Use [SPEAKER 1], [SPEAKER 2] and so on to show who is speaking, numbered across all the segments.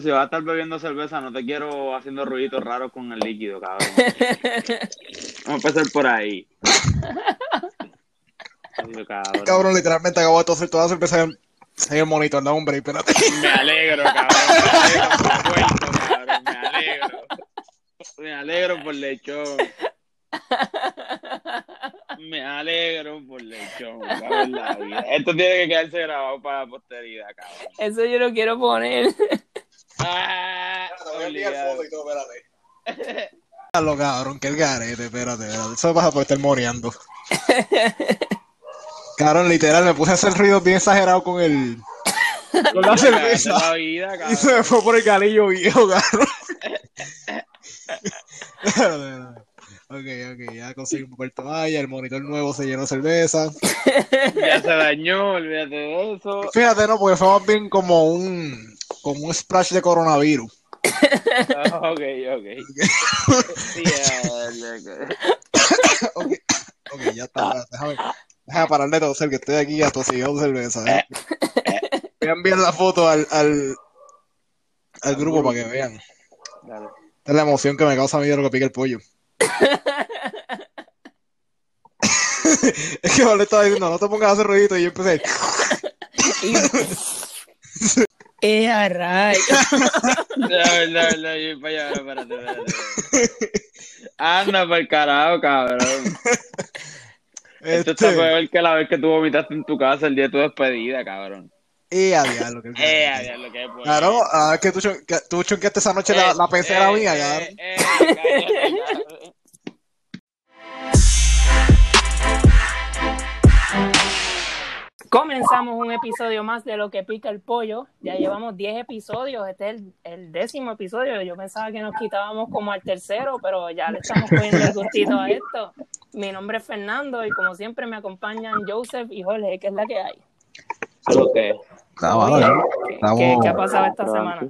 [SPEAKER 1] Si vas a estar bebiendo cerveza, no te quiero haciendo ruiditos raros con el líquido, cabrón. Vamos a empezar por ahí. Cabrón.
[SPEAKER 2] Cabrón, literalmente acabo de toser toda la cerveza en en el monitor, no, hombre, espérate.
[SPEAKER 1] Me alegro, cabrón. Me alegro por puerto, cabrón. Me alegro. Me alegro por lechón. Me alegro por lechón, cabrón, la vida. Esto tiene que quedarse grabado para la posteridad, cabrón.
[SPEAKER 3] Eso yo lo quiero poner.
[SPEAKER 1] Ah, obligado.
[SPEAKER 2] Lo cabrón, que el garete, espérate, espérate. Eso pasa por estar moneando. Cabrón, literal, me puse a hacer ruidos bien exagerados con el. con la cerveza.
[SPEAKER 1] La vida,
[SPEAKER 2] Y se me fue por el galillo viejo, cabrón. Espérate, espérate. ok, ok, ya conseguí un papel toalla, el monitor nuevo se llenó de cerveza.
[SPEAKER 1] Ya se dañó, olvídate de eso.
[SPEAKER 2] Fíjate, no, porque fue más bien como un. Como un splash de coronavirus.
[SPEAKER 1] Ok, ok. Eh,
[SPEAKER 2] ok, ok, ya está. Déjame, déjame parar de toser, que estoy aquí atosido de cerveza. ¿eh? Voy a enviar la foto al, al, al grupo para que vean.
[SPEAKER 1] dale.
[SPEAKER 2] Esta es la emoción que me causa a mí de lo que pica el pollo. es que vale estaba diciendo, no te pongas a hacer ruidito y yo empecé.
[SPEAKER 3] ¡Eh, a!
[SPEAKER 1] La verdad, la verdad, yo para allá, espérate, espérate. Anda por el carajo, cabrón. Esto está peor que la vez que tú vomitaste en tu casa el día de tu despedida, cabrón.
[SPEAKER 2] y a diablo, que
[SPEAKER 1] Eh, a ver lo que es, pues.
[SPEAKER 2] Claro, a ver que tú, chon- que tú chonqueaste esa noche la, la pecera
[SPEAKER 1] eh,
[SPEAKER 2] mía,
[SPEAKER 1] eh,
[SPEAKER 2] cabrón.
[SPEAKER 1] eh, cállate, cabrón.
[SPEAKER 3] Comenzamos un episodio más de Lo que pica el pollo. Ya llevamos 10 episodios. Este es el, el décimo episodio. Yo pensaba que nos quitábamos como al tercero, pero ya le estamos poniendo el gustito a esto. Mi nombre es Fernando y como siempre me acompañan Joseph y Jorge, que es la que hay. ¿qué,
[SPEAKER 2] Estamos-
[SPEAKER 3] qué- qué ha pasado esta semana?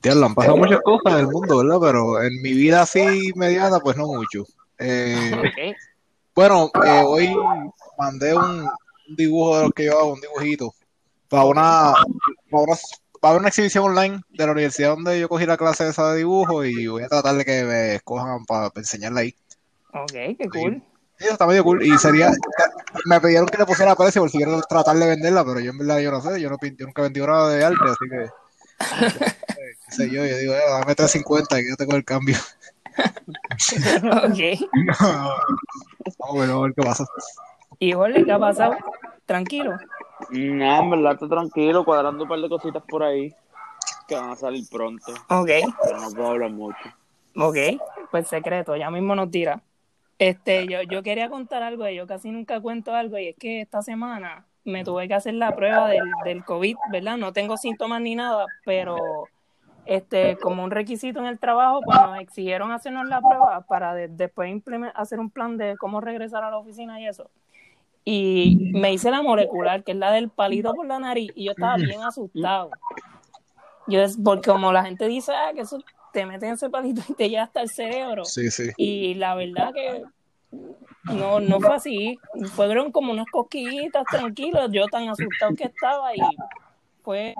[SPEAKER 2] Tío, han pasado muchas cosas en el mundo, ¿verdad? Pero en mi vida así mediana, pues no mucho. Eh, bueno, eh, hoy mandé un, un dibujo de los que yo hago, un dibujito, para una, para una, para una exhibición online de la universidad donde yo cogí la clase esa de dibujo y voy a tratar de que me escojan para, enseñarla ahí.
[SPEAKER 3] Ok, qué cool.
[SPEAKER 2] Sí, está medio cool. Y sería, me pidieron que le pusiera precio por si quiero tratar de venderla, pero yo en verdad yo no sé, yo, no, yo nunca vendí nada de arte, así que, qué sé yo, yo digo, eh, dame 350 que yo tengo el cambio.
[SPEAKER 3] Ok.
[SPEAKER 2] Vamos a ver, vamos a ver qué pasa.
[SPEAKER 3] ¿Y Jorge, qué ha pasado? Tranquilo.
[SPEAKER 1] No, en verdad, estoy tranquilo, cuadrando un par de cositas por ahí que van a salir pronto,
[SPEAKER 3] Ok.
[SPEAKER 1] pero no puedo hablar mucho.
[SPEAKER 3] Ok, pues secreto, ya mismo nos tira. Este, yo, yo quería contar algo, y yo casi nunca cuento algo, y es que esta semana me tuve que hacer la prueba del, del COVID, ¿verdad? No tengo síntomas ni nada, pero este, como un requisito en el trabajo, pues nos exigieron hacernos la prueba para de- después hacer un plan de cómo regresar a la oficina y eso. Y me hice la molecular, que es la del palito por la nariz, y yo estaba bien asustado. Yo es porque como la gente dice, ah, que eso te meten ese palito y te llega hasta el cerebro.
[SPEAKER 2] Sí, sí.
[SPEAKER 3] Y la verdad que no, no fue así. Fueron como unas cosquillitas tranquilos. Yo tan asustado que estaba y fue.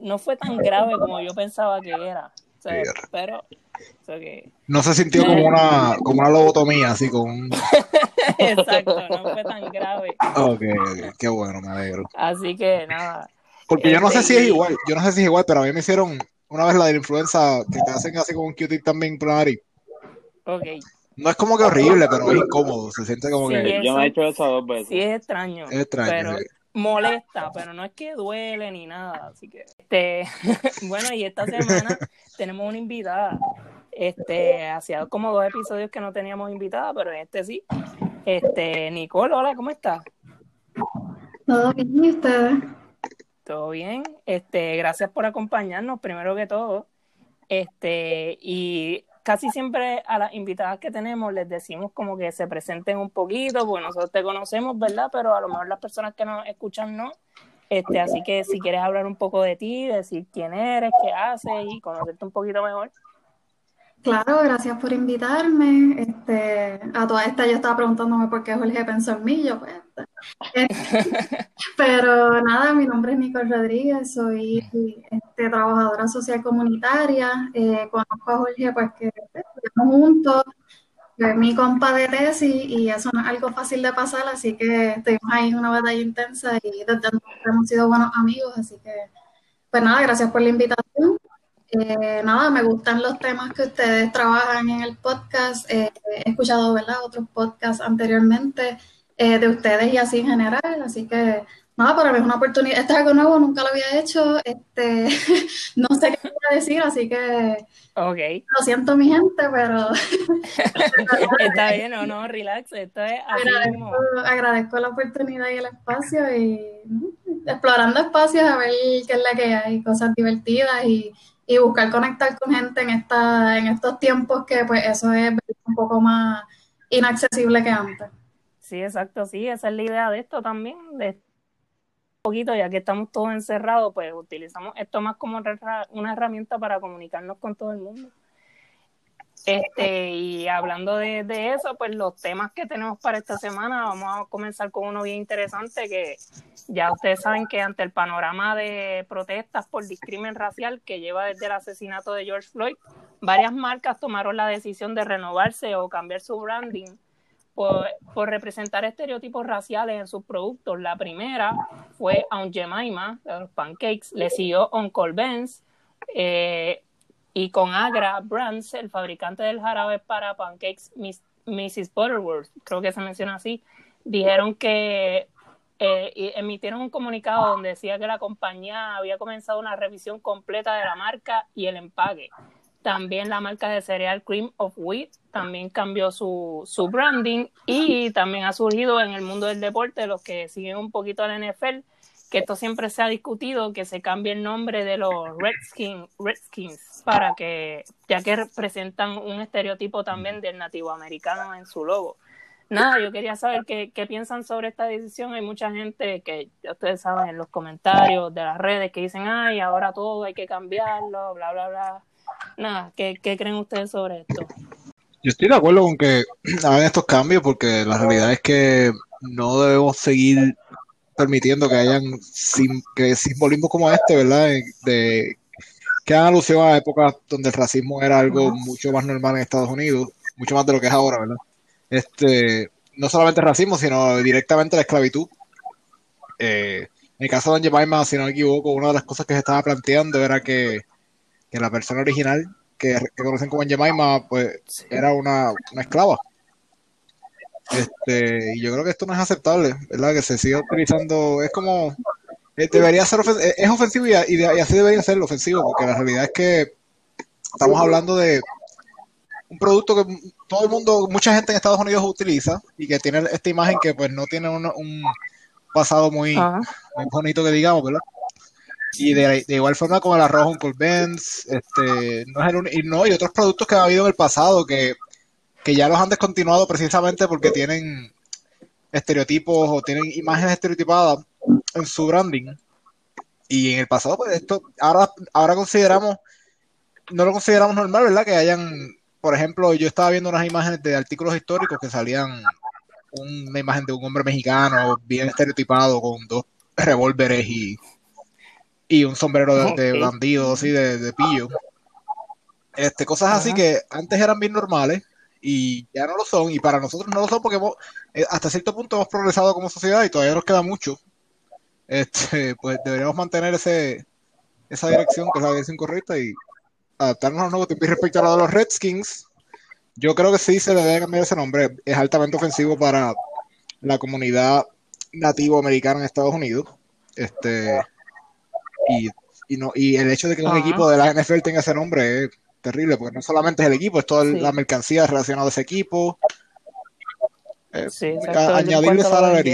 [SPEAKER 3] No fue tan grave como yo pensaba que era. Pero. que-
[SPEAKER 2] No se sintió como una, como una lobotomía, así con un...
[SPEAKER 3] exacto, no fue tan grave.
[SPEAKER 2] Ok, ok, qué bueno, me alegro.
[SPEAKER 3] Así que nada.
[SPEAKER 2] Porque yo no sé
[SPEAKER 3] Este,
[SPEAKER 2] si es
[SPEAKER 3] y-
[SPEAKER 2] igual, yo no sé si es igual, pero a mí me hicieron una vez la de la influenza que te hacen así con un Q-tip también por la nariz.
[SPEAKER 3] Ok.
[SPEAKER 2] No es como que horrible, pero es incómodo, se siente como
[SPEAKER 3] Sí,
[SPEAKER 2] que
[SPEAKER 1] Yo me he hecho eso dos veces.
[SPEAKER 3] Sí, es extraño.
[SPEAKER 2] es extraño.
[SPEAKER 3] pero
[SPEAKER 2] sí.
[SPEAKER 3] Molesta, pero no es que duele ni nada, así que este bueno, y esta semana tenemos una invitada. Este, hacía como dos episodios que no teníamos invitada, pero este sí. Este, Nicole, hola, ¿cómo estás?
[SPEAKER 4] Todo bien, ¿y ustedes?
[SPEAKER 3] ¿Todo bien? Este, gracias por acompañarnos, primero que todo. Este, y casi siempre a las invitadas que tenemos les decimos como que se presenten un poquito, porque nosotros te conocemos, ¿verdad? Pero a lo mejor las personas que nos escuchan no. Este, así que si quieres hablar un poco de ti, decir quién eres, qué haces y conocerte un poquito mejor.
[SPEAKER 4] Claro, gracias por invitarme. Este, a toda esta yo estaba preguntándome por qué Jorge pensó en mí. Yo, pues, Pero nada, mi nombre es Nicole Rodríguez, soy este, trabajadora social comunitaria. Eh, conozco a Jorge, pues que estamos juntos, es mi compa de tesis y eso no es algo fácil de pasar, así que estuvimos ahí en una batalla intensa y desde entonces hemos sido buenos amigos, así que pues nada, gracias por la invitación. Eh, nada, me gustan los temas que ustedes trabajan en el podcast. Eh, he escuchado, ¿verdad?, otros podcasts anteriormente eh, de ustedes y así en general. Así que, nada, para mí es una oportunidad. Esto es algo nuevo, nunca lo había hecho. Este, no sé qué voy a decir, así que
[SPEAKER 3] Ok.
[SPEAKER 4] lo siento, mi gente, pero
[SPEAKER 3] Está bien, no, no, relax. Esto es así mismo.
[SPEAKER 4] agradezco, la oportunidad y el espacio y explorando espacios a ver qué es la que hay, cosas divertidas y, y buscar conectar con gente en esta, en estos tiempos que pues eso es un poco más inaccesible que antes.
[SPEAKER 3] Sí, exacto, sí, esa es la idea de esto también, de un poquito, ya que estamos todos encerrados, pues utilizamos esto más como una herramienta para comunicarnos con todo el mundo. Este, y hablando de, de eso, pues los temas que tenemos para esta semana, vamos a comenzar con uno bien interesante que ya ustedes saben que ante el panorama de protestas por discrimen racial que lleva desde el asesinato de George Floyd, varias marcas tomaron la decisión de renovarse o cambiar su branding por, representar estereotipos raciales en sus productos. La primera fue Aunt Jemima, de los pancakes, le siguió Uncle Ben's, eh, y con Agra Brands, el fabricante del jarabe para pancakes, Miss- Mrs. Butterworth, creo que se menciona así, dijeron que eh, emitieron un comunicado donde decía que la compañía había comenzado una revisión completa de la marca y el empaque. También la marca de cereal Cream of Wheat también cambió su, su branding y también ha surgido en el mundo del deporte, los que siguen un poquito al NFL, que esto siempre se ha discutido, que se cambie el nombre de los Redskins, Redskins para que, ya que representan un estereotipo también del nativo americano en su logo. Nada, yo quería saber qué, qué piensan sobre esta decisión. Hay mucha gente que, ya ustedes saben, en los comentarios de las redes que dicen, ay, ahora todo hay que cambiarlo, bla, bla, bla. Nada, ¿qué, creen ustedes sobre esto?
[SPEAKER 2] Yo estoy de acuerdo con que hagan estos cambios porque la realidad es que no debemos seguir permitiendo que hayan sim- que simbolismos como este, ¿verdad? Eh, De, que hagan alusión a épocas donde el racismo era algo mucho más normal en Estados Unidos, mucho más de lo que es ahora, ¿verdad? Este, no solamente el racismo, sino directamente la esclavitud. Eh, en el caso de Don Jemima, si no me equivoco, una de las cosas que se estaba planteando era que, la persona original, que, que conocen como Jemima, pues era una, una esclava. Este, y yo creo que esto no es aceptable, ¿verdad? Que se siga utilizando, es como, eh, debería ser, ofen- eh, es ofensivo y, y de- y así debería ser ofensivo, porque la realidad es que estamos hablando de un producto que todo el mundo, mucha gente en Estados Unidos utiliza y que tiene esta imagen que pues no tiene un, un pasado muy,
[SPEAKER 3] Ajá.
[SPEAKER 2] muy bonito que digamos, ¿verdad? Y de, de igual forma como el arroz Uncle Ben's, este, no es el único, y no, y otros productos que ha habido en el pasado que, que ya los han descontinuado precisamente porque tienen estereotipos o tienen imágenes estereotipadas en su branding. Y en el pasado, pues esto, ahora, ahora consideramos, no lo consideramos normal, ¿verdad? Que hayan, por ejemplo, yo estaba viendo unas imágenes de artículos históricos que salían una imagen de un hombre mexicano bien estereotipado con dos revólveres y, y un sombrero de, de bandido, así, de, de pillo. Este, cosas así
[SPEAKER 3] Ajá.
[SPEAKER 2] que antes eran bien normales y ya no lo son, y para nosotros no lo son porque hemos- eh, hasta cierto punto hemos progresado como sociedad y todavía nos queda mucho. Este, pues deberíamos mantener ese, esa dirección, que es la dirección correcta, y adaptarnos a los nuevos tiempos. Y respecto a lo de los Redskins, yo creo que sí se le debe cambiar ese nombre. Es altamente ofensivo para la comunidad nativo americana en Estados Unidos. Este, y, y, no, y el hecho de que un
[SPEAKER 3] Ajá.
[SPEAKER 2] equipo de la NFL tenga ese nombre es terrible, porque no solamente es el equipo, es toda
[SPEAKER 3] Sí.
[SPEAKER 2] la mercancía relacionada a ese equipo. Eh,
[SPEAKER 3] Sí,
[SPEAKER 2] a-
[SPEAKER 3] exacto.
[SPEAKER 2] Añadirle sal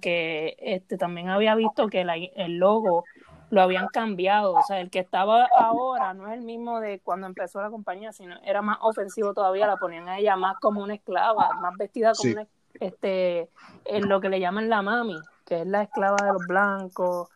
[SPEAKER 3] que este, también había visto que la- el logo lo habían cambiado. O sea, el que estaba ahora no es el mismo de cuando empezó la compañía, sino era más ofensivo todavía. La ponían a ella más como una esclava, más vestida como
[SPEAKER 2] Sí.
[SPEAKER 3] una, este, en lo que le llaman la mami, que es la esclava de los blancos.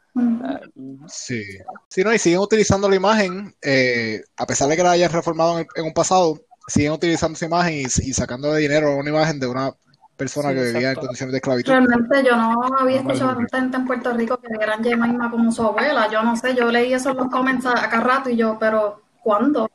[SPEAKER 2] Sí. Sí, no, y siguen utilizando la imagen, eh, a pesar de que la hayan reformado en, el- en un pasado, siguen utilizando esa imagen y, y sacando de dinero una imagen de una personas
[SPEAKER 3] Sí,
[SPEAKER 2] que vivían en condiciones de esclavitud.
[SPEAKER 4] Realmente yo no había
[SPEAKER 2] No,
[SPEAKER 4] escuchado tanta gente en Puerto Rico que vieran Jemima como su abuela. Yo no sé, yo leí eso en los comments a, a cada rato y yo, pero ¿cuándo?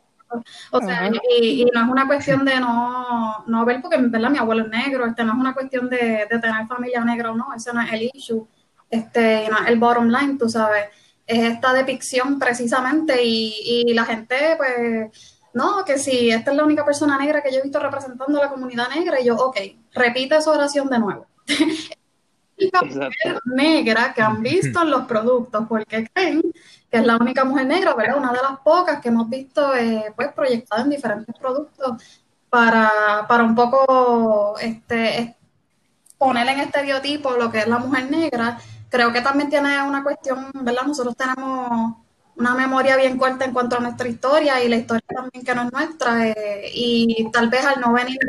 [SPEAKER 4] O sea, y, y no es una cuestión de no, no ver, porque en verdad mi abuelo es negro, este no es una cuestión de, de tener familia negra o no, ese no es el issue, este, no es el bottom line, tú sabes, es esta depicción precisamente y, y la gente pues, no, que si esta es la única persona negra que yo he visto representando a la comunidad negra y yo, ok, repite esa oración de nuevo. La mujer
[SPEAKER 1] Exacto.
[SPEAKER 4] negra que han visto en los productos, porque creen que es la única mujer negra, ¿verdad? Una de las pocas que hemos visto eh, pues proyectada en diferentes productos para, para un poco este, es- poner en estereotipo lo que es la mujer negra. Creo que también tiene una cuestión, ¿verdad? Nosotros tenemos una memoria bien corta en cuanto a nuestra historia y la historia también que no es nuestra. eh, y tal vez al no venir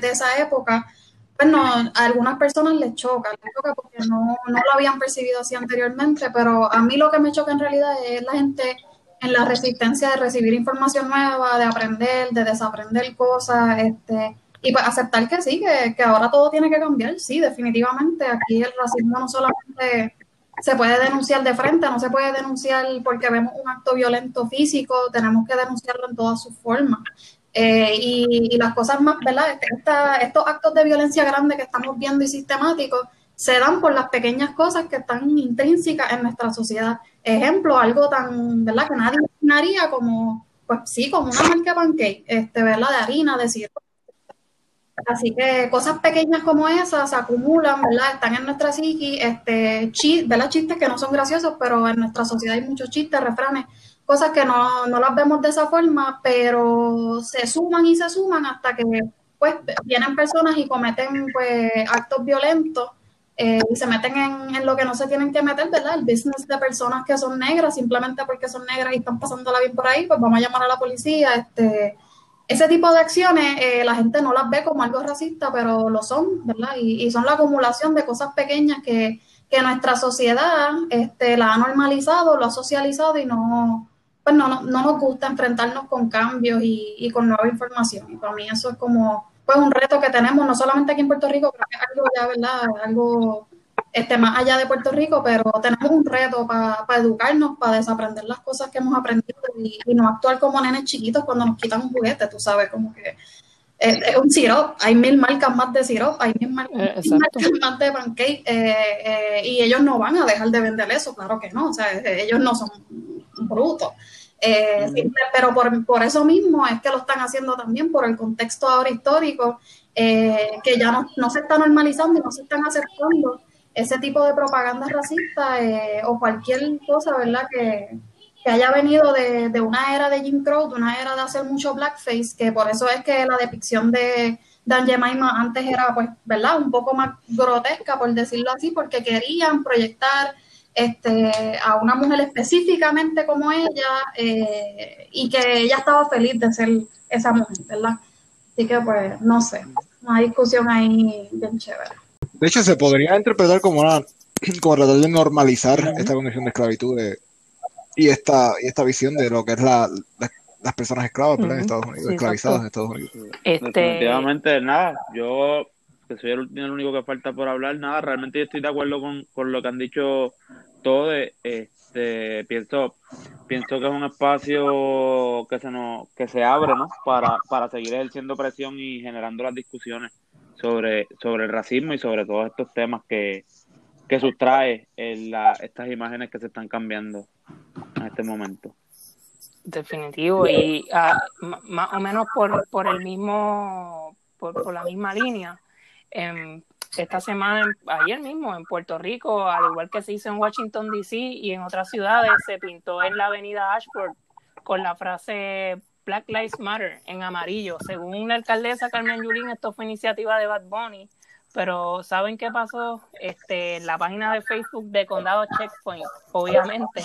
[SPEAKER 4] de, esa época, pues no, a algunas personas les choca, les choca porque no, no lo habían percibido así anteriormente, pero a mí lo que me choca en realidad es la gente en la resistencia de recibir información nueva, de aprender, de desaprender cosas, este, y pues aceptar que sí, que, que ahora todo tiene que cambiar, sí, definitivamente. Aquí el racismo no solamente se puede denunciar de frente, no se puede denunciar porque vemos un acto violento físico, tenemos que denunciarlo en todas sus formas. Eh, y, y las cosas más, ¿verdad? Esta- estos actos de violencia grande que estamos viendo y sistemáticos se dan por las pequeñas cosas que están intrínsecas en nuestra sociedad. Ejemplo, algo tan, ¿verdad? Que nadie imaginaría como, pues sí, como una marca pancake, este, ¿verdad? De harina, de sirope. Así que cosas pequeñas como esas se acumulan, ¿verdad? Están en nuestra psiqui, este, chi- ¿verdad? Chistes que no son graciosos, pero en nuestra sociedad hay muchos chistes, refranes, cosas que no, no las vemos de esa forma, pero se suman y se suman hasta que pues vienen personas y cometen pues actos violentos eh, y se meten en, en lo que no se tienen que meter, ¿verdad? El business de personas que son negras simplemente porque son negras y están pasándola bien por ahí, pues vamos a llamar a la policía, este ese tipo de acciones eh, la gente no las ve como algo racista, pero lo son, ¿verdad? Y, son la acumulación de cosas pequeñas que, que nuestra sociedad este, la ha normalizado, lo ha socializado y no, pues no, no, no nos gusta enfrentarnos con cambios y, con nueva información. Y para mí eso es como pues un reto que tenemos, no solamente aquí en Puerto Rico, que es algo ya, ¿verdad? Algo este, más allá de Puerto Rico, pero tenemos un reto para educarnos, para desaprender las cosas que hemos aprendido y, y no actuar como nenes chiquitos cuando nos quitan un juguete, tú sabes, como que es, es un sirop, hay mil marcas más de sirop, hay mil marcas,
[SPEAKER 3] Eh,
[SPEAKER 4] mil
[SPEAKER 3] exacto.
[SPEAKER 4] marcas más de pancake eh, eh, y ellos no van a dejar de vender eso, claro que no, o sea, ellos no son brutos. Eh, pero por, por eso mismo es que lo están haciendo también, por el contexto ahora histórico, eh, que ya no, no se está normalizando y no se están aceptando ese tipo de propaganda racista eh, o cualquier cosa, ¿verdad? Que, que haya venido de, de una era de Jim Crow, de una era de hacer mucho blackface, que por eso es que la depicción de Dan Jemima antes era, pues, ¿verdad? Un poco más grotesca, por decirlo así, porque querían proyectar este, a una mujer específicamente como ella eh, y que ella estaba feliz de ser esa mujer, ¿verdad? Así que, pues, no sé, una discusión ahí bien chévere.
[SPEAKER 2] De hecho, se podría interpretar como una como tratar de normalizar esta condición de esclavitud de- y esta y esta visión de lo que es la, la- las personas esclavas en. Estados Unidos,
[SPEAKER 3] Sí,
[SPEAKER 2] esclavizadas en Estados Unidos.
[SPEAKER 3] Este,
[SPEAKER 1] Definitivamente nada. Yo, que soy el, el único que falta por hablar, nada. Realmente yo estoy de acuerdo con, con lo que han dicho todos. Este, pienso, pienso que es un espacio que se nos, que se abre, ¿no? Para, para seguir ejerciendo presión y generando las discusiones sobre, sobre el racismo y sobre todos estos temas que, que sustrae en la, estas imágenes que se están cambiando en este momento.
[SPEAKER 3] Definitivo, y ah, más o menos por, por el mismo, por, por la misma línea. em, esta semana, ayer mismo, en Puerto Rico, al igual que se hizo en Washington DC y en otras ciudades, se pintó en la avenida Ashford con la frase Black Lives Matter en amarillo. Según la alcaldesa Carmen Yulín, esto fue iniciativa de Bad Bunny, pero ¿saben qué pasó? Este, la página de Facebook de Condado Checkpoint, obviamente,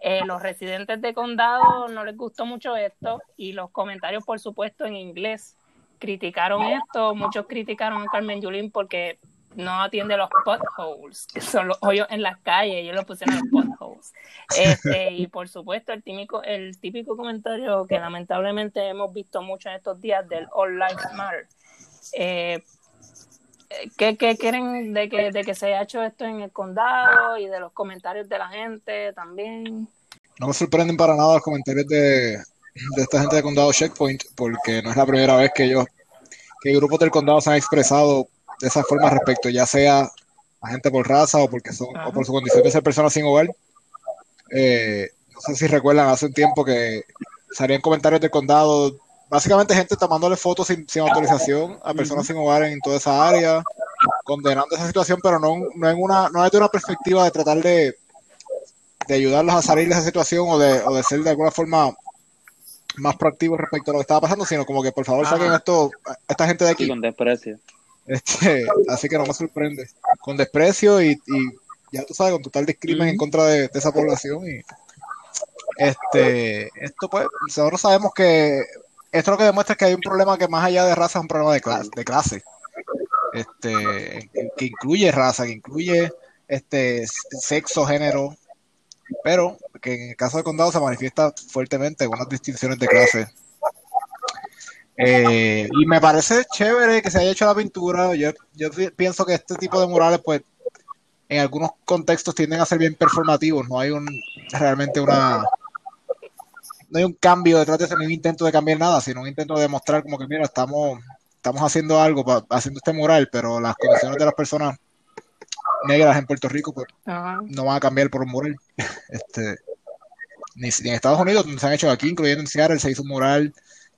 [SPEAKER 3] eh, los residentes de condado no les gustó mucho esto y los comentarios, por supuesto, en inglés criticaron esto. Muchos criticaron a Carmen Yulín porque no atiende los potholes, son los hoyos en las calles, ellos lo pusieron los potholes. Este, y por supuesto, el típico, el típico comentario que lamentablemente hemos visto mucho en estos días del All Lives Matter. Eh, ¿qué, quieren de que, de que se haya hecho esto en el condado y de los comentarios de la gente también?
[SPEAKER 2] No me sorprenden para nada los comentarios de, de esta gente de condado Checkpoint, porque no es la primera vez que ellos, que grupos del condado se han expresado de esa forma respecto, ya sea a gente por raza o porque son, o por su condición de ser personas sin hogar. Eh, no sé si recuerdan hace un tiempo que salían comentarios del condado, básicamente gente tomándole fotos sin, sin autorización a personas sin hogar en toda esa área, condenando esa situación, pero no, no en una, no desde una perspectiva de tratar de, de ayudarlos a salir de esa situación o de, o de ser de alguna forma más proactivos respecto a lo que estaba pasando, sino como que por favor saquen esto, a esta gente de aquí.
[SPEAKER 1] con desprecio.
[SPEAKER 2] Este, así que no me sorprende. Con desprecio y, y ya tú sabes, con total discrimen en contra de, de esa población. Y este, esto pues, nosotros sabemos que esto lo que demuestra es que hay un problema que más allá de raza es un problema de clase, de clase. Este, que incluye raza, que incluye este sexo, género, pero que en el caso del condado se manifiesta fuertemente con unas distinciones de clase. Eh, y me parece chévere que se haya hecho la pintura. Yo, yo pi- pienso que este tipo de murales, pues, en algunos contextos tienden a ser bien performativos. No hay un realmente una no hay un cambio detrás de eso, ni un intento de cambiar nada, sino un intento de demostrar como que mira, estamos, estamos haciendo algo, pa- haciendo este mural, pero las condiciones de las personas negras en Puerto Rico, pues
[SPEAKER 3] Ajá.
[SPEAKER 2] no van a cambiar por un mural. Este, ni, ni en Estados Unidos, donde se han hecho aquí, incluyendo en Seattle, se hizo un mural,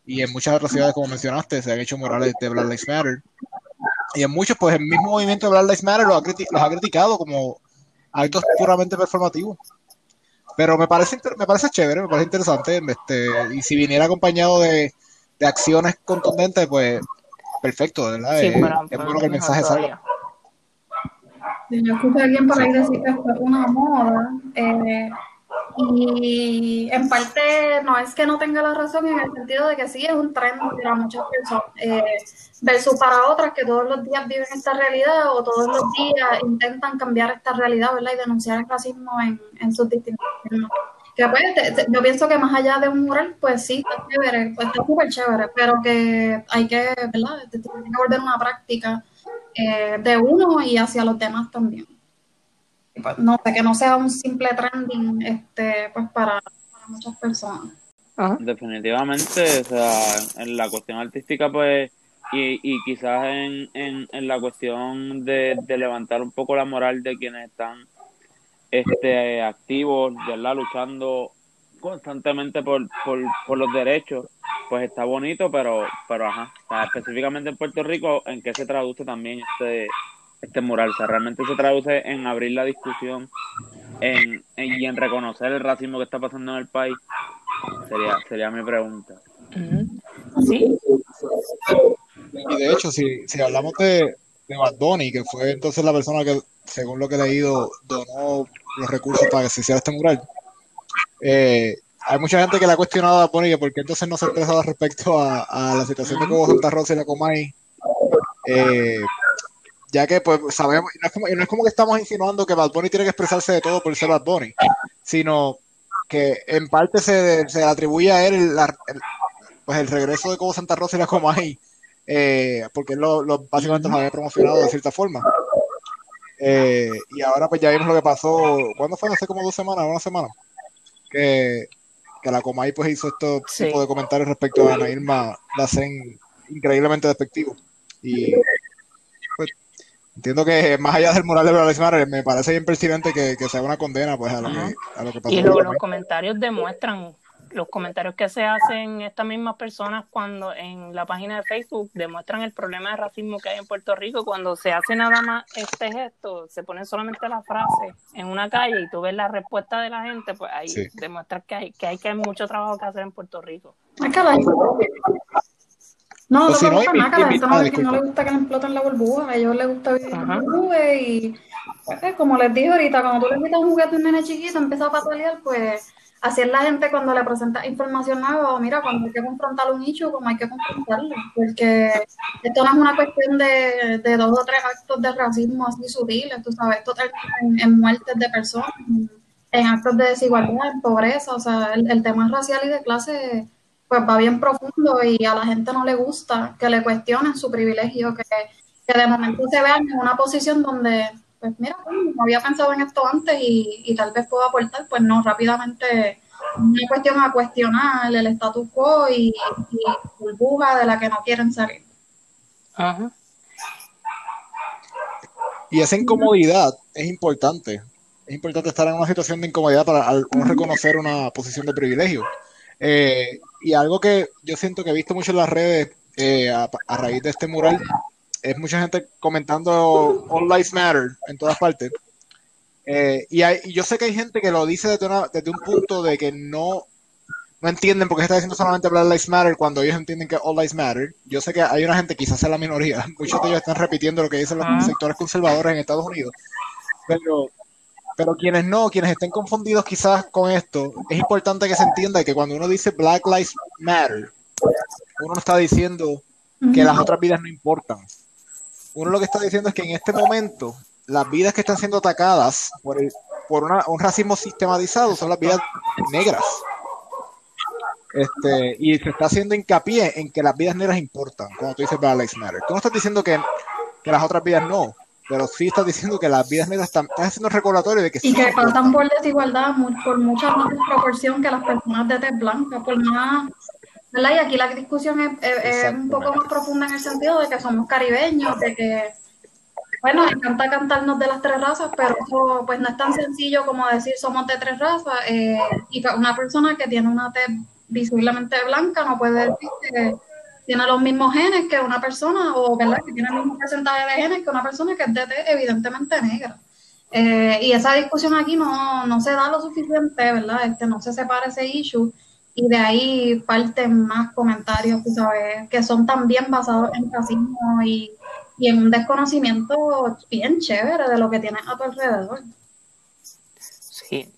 [SPEAKER 2] y en muchas otras ciudades, como mencionaste, se han hecho murales de Black Lives Matter. Y en muchos, pues el mismo movimiento de Black Lives Matter los ha, criti- los ha criticado como actos puramente performativos. Pero me parece, me parece chévere, me parece interesante. Este, y si viniera acompañado de, de acciones contundentes, pues perfecto, ¿verdad?
[SPEAKER 3] Sí,
[SPEAKER 2] Eh, es bueno que el mensaje salga.
[SPEAKER 4] Yo escuché a alguien por ahí decir que fue una moda. eh, y en parte no es que no tenga la razón en el sentido de que sí es un tren para muchas personas. eh, versus para otras que todos los días viven esta realidad o todos los días intentan cambiar esta realidad, ¿verdad? Y denunciar el racismo en, en sus distintas formas. Que pues, yo pienso que más allá de un mural, pues sí, está chévere, pues está súper chévere, pero que hay que, ¿verdad? Te- te Tiene una práctica eh, de uno y hacia los demás también. Pues, no sé, que no sea un simple trending este, pues para, para muchas personas.
[SPEAKER 3] Ajá.
[SPEAKER 1] Definitivamente, o sea, en la cuestión artística, pues, y, y quizás en, en, en la cuestión de, de levantar un poco la moral de quienes están este, activos, ¿verdad? Luchando constantemente por, por, por los derechos, pues está bonito, pero, pero ajá, o sea, específicamente en Puerto Rico, ¿en qué se traduce también este, este mural? O sea, realmente se traduce en abrir la discusión en, en- y en reconocer el racismo que está pasando en el país. Sería, sería mi pregunta.
[SPEAKER 3] Sí,
[SPEAKER 2] Y de hecho, si, si hablamos de, de Bad Bunny, que fue entonces la persona que, según lo que he leído, donó los recursos para que se hiciera este mural, eh, hay mucha gente que le ha cuestionado a Bad Bunny que por qué entonces no se ha expresado respecto a, a la situación de Cobo Santa Rosa y la Comay, eh, ya que pues sabemos, y no, es como, no es como que estamos insinuando que Bad Bunny tiene que expresarse de todo por ser Bad Bunny, sino que en parte se, se atribuye a él el, pues el regreso de Cobo Santa Rosa y la Comay eh, porque él lo, lo- básicamente nos había promocionado de cierta forma. Eh, y ahora pues ya vimos lo que pasó, ¿cuándo fue? Hace como dos semanas, una semana, que, que la Comay pues hizo estos
[SPEAKER 3] Sí.
[SPEAKER 2] tipos de comentarios respecto a Ana Irma Lacen increíblemente despectivos. Y entiendo que más allá del mural de Matter, me parece bien pertinente que, que se haga una condena pues a lo, que, a lo que pasó.
[SPEAKER 3] y lo- los comentarios demuestran, los comentarios que se hacen estas mismas personas cuando en la página de Facebook demuestran el problema de racismo que hay en Puerto Rico, cuando se hace nada más este gesto, se pone solamente la frase en una calle y tú ves la respuesta de la gente, pues ahí
[SPEAKER 2] Sí.
[SPEAKER 3] demuestra que hay, que hay que hay mucho trabajo que hacer en Puerto Rico.
[SPEAKER 4] Es que a la gente- No,
[SPEAKER 2] O
[SPEAKER 4] no
[SPEAKER 2] si no,
[SPEAKER 4] nada, que a la
[SPEAKER 2] invi-
[SPEAKER 4] gente
[SPEAKER 2] ah,
[SPEAKER 4] no, le- gusta que le exploten la burbuja, a ellos les gusta vivir en la burbuja y pues, eh, como les dije ahorita, cuando tú le quitas un juguete a un nene chiquito, empieza a patalear, pues así es la gente cuando le presenta información nueva, o mira, cuando hay que confrontar un nicho, como hay que confrontarlo, porque esto no es una cuestión de, de dos o tres actos de racismo así sutiles, tú sabes, esto termina en, en muertes de personas, en, en actos de desigualdad, en pobreza, o sea, el, el tema racial y de clase pues va bien profundo y a la gente no le gusta que le cuestionen su privilegio, que, que de momento se vean en una posición donde, pues mira, no había pensado en esto antes y, y tal vez puedo aportar, pues no, rápidamente una cuestión a cuestionar el status quo y, y burbuja de la que no quieren salir.
[SPEAKER 3] Ajá.
[SPEAKER 2] Y esa incomodidad es importante. Es importante estar en una situación de incomodidad para al- reconocer una posición de privilegio. Eh, y algo que yo siento que he visto mucho en las redes eh, a, a raíz de este mural es mucha gente comentando All Lives Matter en todas partes. Eh, y, hay- y yo sé que hay gente que lo dice desde, una- desde un punto de que no, no entienden por qué está diciendo solamente Black Lives Matter cuando ellos entienden que All Lives Matter. Yo sé que hay una gente, quizás sea la minoría, muchos de ellos están repitiendo lo que dicen los
[SPEAKER 3] Ah.
[SPEAKER 2] sectores conservadores en Estados Unidos. Pero, pero quienes no, quienes estén confundidos quizás con esto, es importante que se entienda que cuando uno dice Black Lives Matter, uno no está diciendo que las otras vidas no importan. Uno lo que está diciendo es que en este momento las vidas que están siendo atacadas por, el- por una- un racismo sistematizado son las vidas negras. Este, y se está haciendo hincapié en que las vidas negras importan, cuando tú dices Black Lives Matter. Tú no estás diciendo que, que las otras vidas no, pero sí estás diciendo que las vidas negras están, estás haciendo recordatorio de que sí
[SPEAKER 4] Y que pasan por desigualdad por mucha más proporción que las personas de tez blanca, por más, ¿verdad? Y aquí la discusión es, es- es un poco más profunda en el sentido de que somos caribeños, de que, bueno, encanta cantarnos de las tres razas, pero eso pues no es tan sencillo como decir somos de tres razas. eh, y una persona que tiene una tez visiblemente blanca no puede decir que tiene los mismos genes que una persona, o ¿verdad? que tiene el mismo porcentaje de genes que una persona que es de evidentemente negra. Eh, y esa discusión aquí no, no se da lo suficiente, ¿verdad? Este, no se separa ese issue y de ahí parten más comentarios, tú sabes, que son también basados en racismo y, y en un desconocimiento bien chévere de lo que tienes a tu alrededor.
[SPEAKER 3] Sí.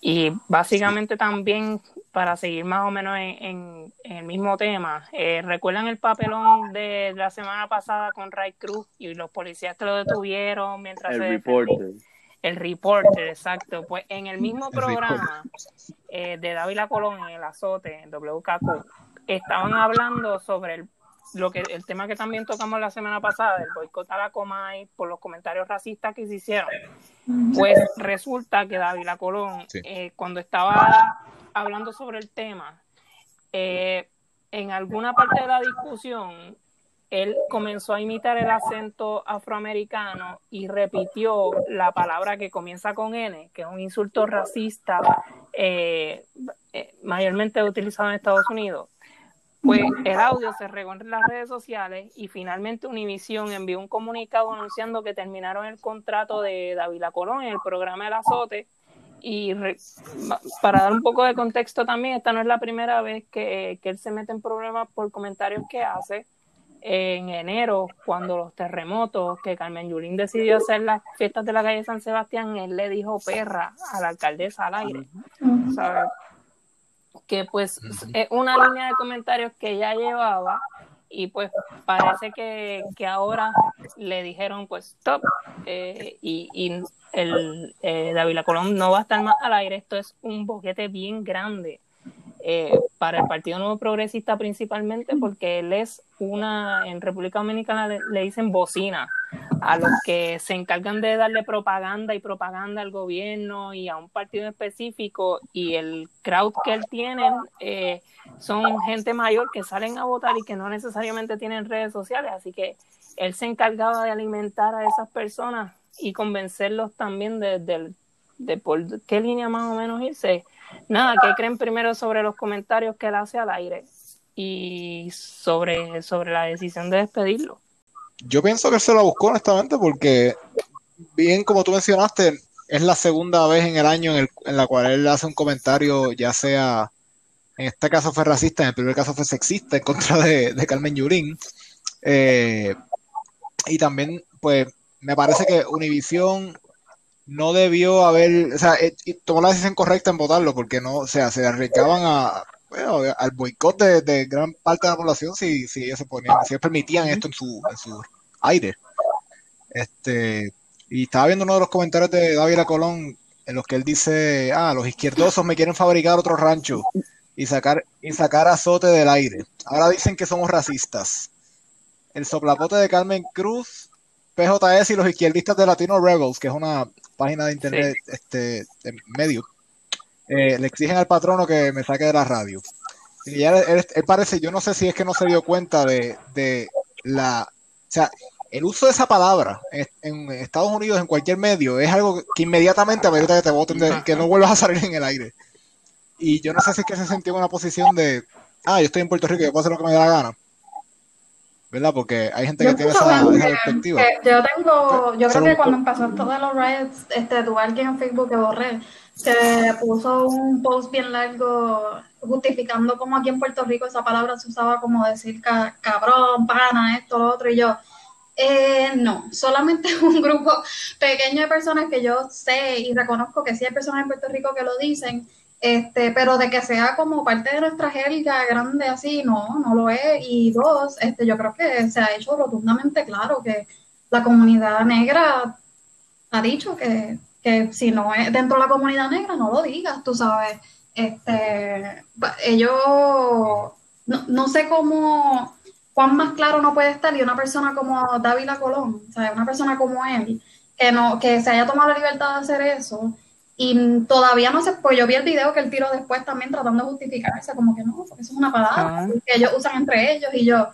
[SPEAKER 3] Y básicamente también, para seguir más o menos en, en- en el mismo tema, eh, ¿recuerdan el papelón de la semana pasada con Ray Cruz y los policías que lo detuvieron mientras
[SPEAKER 1] El
[SPEAKER 3] se
[SPEAKER 1] reporter.
[SPEAKER 3] El reporter, exacto. Pues en el mismo
[SPEAKER 2] El
[SPEAKER 3] programa eh, de Dávila Colón en el azote, en WKQ, estaban hablando sobre el, lo que, el tema que también tocamos la semana pasada, del boicot a la Comay por los comentarios racistas que se hicieron. Pues resulta que Dávila Colón,
[SPEAKER 2] Sí.
[SPEAKER 3] eh, cuando estaba hablando sobre el tema, eh, en alguna parte de la discusión, él comenzó a imitar el acento afroamericano y repitió la palabra que comienza con N, que es un insulto racista eh, eh, mayormente utilizado en Estados Unidos. Pues el audio se regó en las redes sociales y finalmente Univision envió un comunicado anunciando que terminaron el contrato de Davila Colón en el programa El Azote. Y re- para dar un poco de contexto también, esta no es la primera vez que, que él se mete en problemas por comentarios que hace. En enero, cuando los terremotos, que Carmen Yulín decidió hacer las fiestas de la calle San Sebastián, él le dijo perra a la alcaldesa al aire. ¿sabes? que pues es una línea de comentarios que ya llevaba y pues parece que, que ahora le dijeron pues stop eh, y, y el eh, Dávila Colón no va a estar más al aire, esto es un boquete bien grande. Eh, para el Partido Nuevo Progresista principalmente porque él es una, en República Dominicana le, dicen bocina a los que se encargan de darle propaganda y propaganda al gobierno y a un partido específico y el crowd que él tiene eh, son gente mayor que salen a votar y que no necesariamente tienen redes sociales, así que él se encargaba de alimentar a esas personas y convencerlos también de, de- de por qué línea más o menos irse. Nada, ¿qué creen primero sobre los comentarios que él hace al aire y sobre, sobre la decisión de despedirlo?
[SPEAKER 2] Yo pienso que se la buscó honestamente porque, bien como tú mencionaste, es la segunda vez en el año en, el- en la cual él hace un comentario, ya sea, en este caso fue racista, en el primer caso fue sexista en contra de, de Carmen Yulín. Eh, y también, pues, me parece que Univision no debió haber, o sea, eh, tomó la decisión correcta en votarlo porque no, o sea, se arriesgaban a, al boicot de, de gran parte de la población si, si ellos se ponían, si ellos permitían esto en su, en su aire. Este, y estaba viendo uno de los comentarios de David Colón en los que él dice, ah, los izquierdosos me quieren fabricar otro rancho y sacar, y sacar azote del aire. Ahora dicen que somos racistas. el soplapote de Carmen Cruz, PJS y los izquierdistas de Latino Rebels, que es una página de internet este, de medio, eh, le exigen al patrono que me saque de la radio. Y ya él, parece, yo no sé si es que no se dio cuenta de, de la, o sea, el uso de esa palabra en, Estados Unidos, en cualquier medio, es algo que inmediatamente amerita que te voten, que no vuelvas a salir en el aire. Y yo no sé si es que se sintió en una posición de, ah, yo estoy en Puerto Rico, yo puedo hacer lo que me dé la gana. ¿Verdad? Porque hay gente que tiene esa, perspectiva.
[SPEAKER 4] yo tengo, yo creo que cuando empezó esto de los riots, este, tuve alguien en Facebook que borré, que puso un post bien largo justificando cómo aquí en Puerto Rico esa palabra se usaba como decir cabrón, pana, esto, lo otro, y yo, eh, no, solamente un grupo pequeño de personas que yo sé y reconozco que sí hay personas en Puerto Rico que lo dicen, este, pero de que sea como parte de nuestra jerga grande así, no, no lo es. Y dos, este, yo creo que se ha hecho rotundamente claro que la comunidad negra ha dicho que, que si no es dentro de la comunidad negra, no lo digas, tú sabes. Este, ellos, no, no sé cómo cuán más claro no puede estar y una persona como Dávila Colón, o sea, una persona como él, que no, que se haya tomado la libertad de hacer eso, y todavía no sé, pues yo vi el video que él tiró después también tratando de justificarse, como que no, porque eso es una palabra ah. que ellos usan entre ellos, y yo,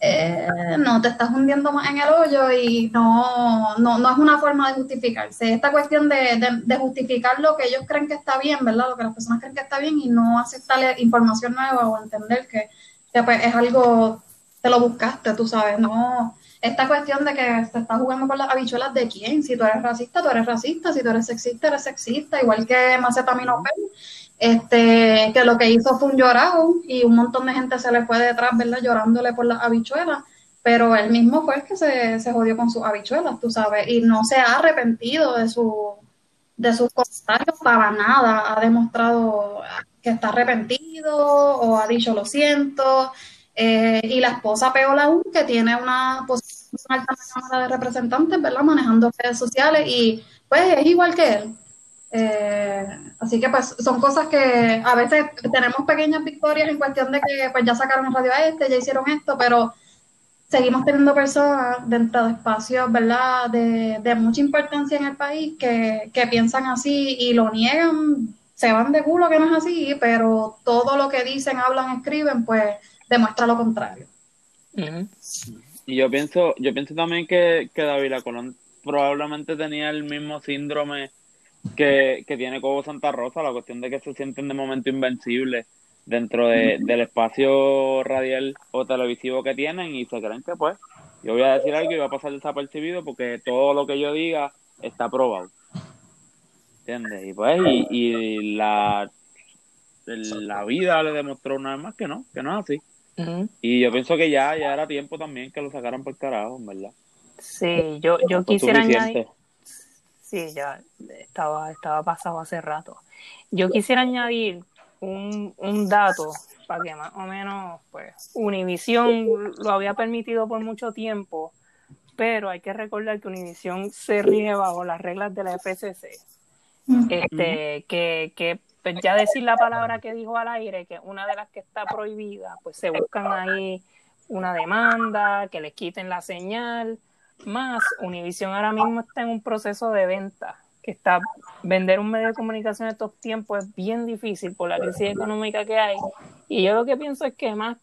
[SPEAKER 4] eh, no, te estás hundiendo más en el hoyo y no, no, no es una forma de justificarse. Esta cuestión de, de, justificar lo que ellos creen que está bien, ¿verdad? Lo que las personas creen que está bien y no aceptarle información nueva o entender que, que pues, es algo te lo buscaste, tú sabes, no. Esta cuestión de que se está jugando con las habichuelas de quién, si tú eres racista, tú eres racista, si tú eres sexista, eres sexista, igual que Macetaminofen, este, que lo que hizo fue un llorado y un montón de gente se le fue detrás, ¿verdad? Llorándole por las habichuelas, pero él mismo fue el que se, se jodió con sus habichuelas, tú sabes, y no se ha arrepentido de su de sus comentarios para nada, ha demostrado que está arrepentido o ha dicho lo siento, eh, y la esposa Peola aún, que tiene una posición alta en la Cámara de Representantes, ¿verdad? Manejando redes sociales y pues es igual que él. Eh, así que pues son cosas que a veces tenemos pequeñas victorias en cuestión de que pues ya sacaron radio a este, ya hicieron esto, pero seguimos teniendo personas dentro de espacios, ¿verdad? De, de mucha importancia en el país que, que piensan así y lo niegan, se van de culo que no es así, pero todo lo que dicen, hablan, escriben, pues demuestra lo contrario.
[SPEAKER 1] Y yo pienso, yo pienso también que, que David Colón probablemente tenía el mismo síndrome que, tiene Cobo Santa Rosa, la cuestión de que se sienten de momento invencibles dentro del espacio radial o televisivo que tienen y se creen que pues yo voy a decir algo y va a pasar desapercibido porque todo lo que yo diga está probado. ¿Entiendes? Y pues, y, y la, la vida le demostró una vez más que no, que no es así. Y yo pienso que ya, ya era tiempo también que lo sacaran por carajo, ¿verdad?
[SPEAKER 3] Sí, yo, yo quisiera añadir. Sí, ya estaba, estaba pasado hace rato. Yo quisiera añadir un, un dato para que más o menos, pues, Univision lo había permitido por mucho tiempo, pero hay que recordar que Univision se rige bajo las reglas de la FCC. Este, que, que pues ya decir la palabra que dijo al aire, que una de las que está prohibida, pues se buscan ahí una demanda, que les quiten la señal, más Univision ahora mismo está en un proceso de venta, que está vender un medio de comunicación en estos tiempos es bien difícil por la crisis económica que hay, y yo lo que pienso es que más,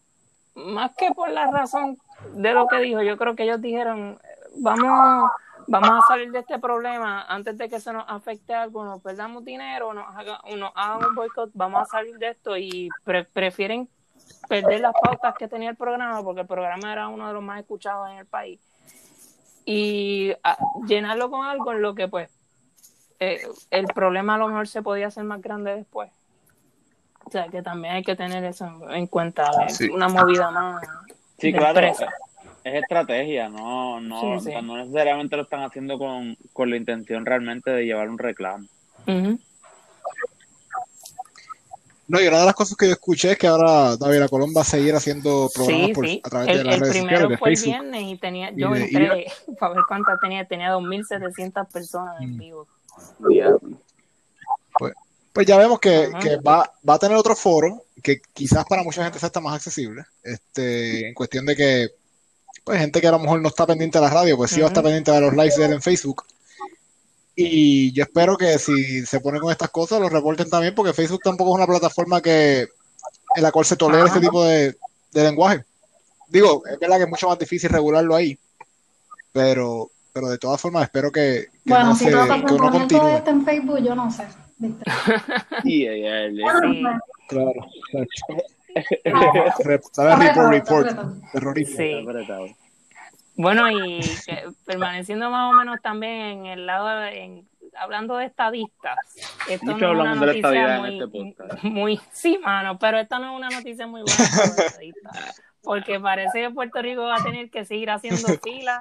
[SPEAKER 3] más que por la razón de lo que dijo, yo creo que ellos dijeron, vamos vamos a salir de este problema antes de que se nos afecte algo, nos perdamos dinero, nos, haga, nos hagan un boicot, vamos a salir de esto y prefieren perder las pautas que tenía el programa porque el programa era uno de los más escuchados en el país y ah, llenarlo con algo en lo que pues eh, el problema a lo mejor se podía hacer más grande después. O sea que también hay que tener eso en, cuenta, una movida más.
[SPEAKER 1] Sí, claro es estrategia, no, no, no necesariamente lo están haciendo con, la intención realmente de llevar un reclamo.
[SPEAKER 2] No, y una de las cosas que yo escuché es que ahora David Colón va a seguir haciendo programas por, a través de las
[SPEAKER 3] el
[SPEAKER 2] redes
[SPEAKER 3] primero
[SPEAKER 2] sociales.
[SPEAKER 3] fue el viernes y tenía, yo entré para ver cuántas tenía, tenía 2.700 personas en mm. vivo.
[SPEAKER 2] Pues, pues, ya vemos que, que va, va a tener otro foro que quizás para mucha gente sea está más accesible, este, en cuestión de que pues gente que a lo mejor no está pendiente de la radio, pues sí va a estar pendiente de los lives de él en Facebook. Y yo espero que si se ponen con estas cosas, los reporten también, porque Facebook tampoco es una plataforma que en la cual se tolera este tipo de, de lenguaje. Digo, es verdad que es mucho más difícil regularlo ahí, pero pero de todas formas espero que, que
[SPEAKER 4] Bueno,
[SPEAKER 2] no
[SPEAKER 4] si
[SPEAKER 2] se,
[SPEAKER 4] todo
[SPEAKER 2] que uno continúe.
[SPEAKER 4] está en Facebook, yo no sé.
[SPEAKER 2] Claro.
[SPEAKER 4] Reto,
[SPEAKER 2] Report, report.
[SPEAKER 4] reto.
[SPEAKER 2] Terrorismo.
[SPEAKER 3] sí. Bueno, y que- permaneciendo más o menos también en el lado, en, hablando de estadistas, esto
[SPEAKER 1] Mucho
[SPEAKER 3] no es una
[SPEAKER 1] de la
[SPEAKER 3] noticia
[SPEAKER 1] estadidad en
[SPEAKER 3] muy,
[SPEAKER 1] este podcast.
[SPEAKER 3] muy, sí, mano, pero esta no es una noticia muy buena para los estadistas, porque parece que Puerto Rico va a tener que seguir haciendo fila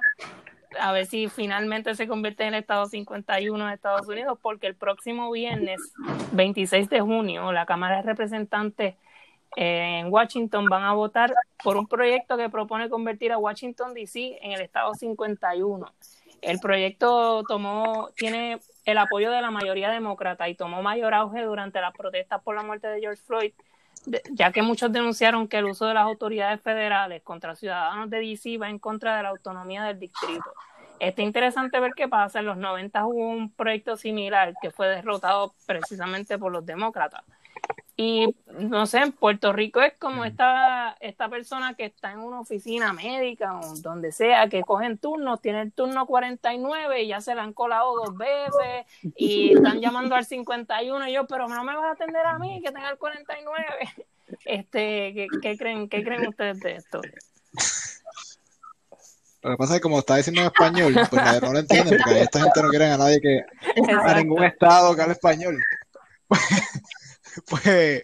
[SPEAKER 3] a ver si finalmente se convierte en el estado 51 de Estados Unidos, porque el próximo viernes, 26 de junio, la Cámara de Representantes eh, en Washington van a votar por un proyecto que propone convertir a Washington DC en el estado 51. El proyecto tomó, tiene el apoyo de la mayoría demócrata y tomó mayor auge durante las protestas por la muerte de George Floyd, ya que muchos denunciaron que el uso de las autoridades federales contra ciudadanos de DC va en contra de la autonomía del distrito. Está interesante ver qué pasa. En los 90 hubo un proyecto similar que fue derrotado precisamente por los demócratas. Y no sé, en Puerto Rico es como esta, esta persona que está en una oficina médica o donde sea, que cogen turnos, tiene el turno 49 y ya se le han colado dos veces y están llamando al 51 y yo, pero no me vas a atender a mí que tenga el 49. Este, ¿qué, qué creen, ¿Qué creen ustedes de esto?
[SPEAKER 2] Lo que pasa es que como está diciendo en español, pues no lo entienden, porque esta gente no quiere a nadie que a ningún estado que hable español. Pues,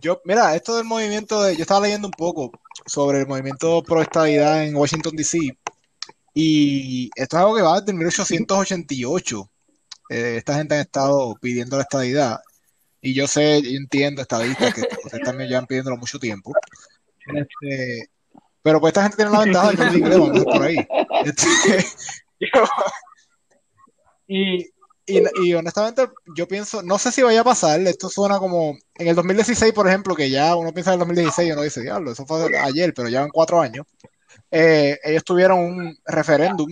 [SPEAKER 2] yo, mira, esto del movimiento de, yo estaba leyendo un poco sobre el movimiento pro estadidad en Washington DC y esto es algo que va desde 1888. Eh, esta gente ha estado pidiendo la estadidad y yo sé, yo entiendo estadistas que ustedes también llevan pidiéndolo mucho tiempo. Este, pero pues esta gente tiene la ventaja de que por ahí. Este, yo- y, y, y honestamente, yo pienso, no sé si vaya a pasar, esto suena como en el 2016, por ejemplo, que ya uno piensa en el 2016 y uno dice, diablo, eso fue ayer, pero llevan cuatro años. Eh, ellos tuvieron un referéndum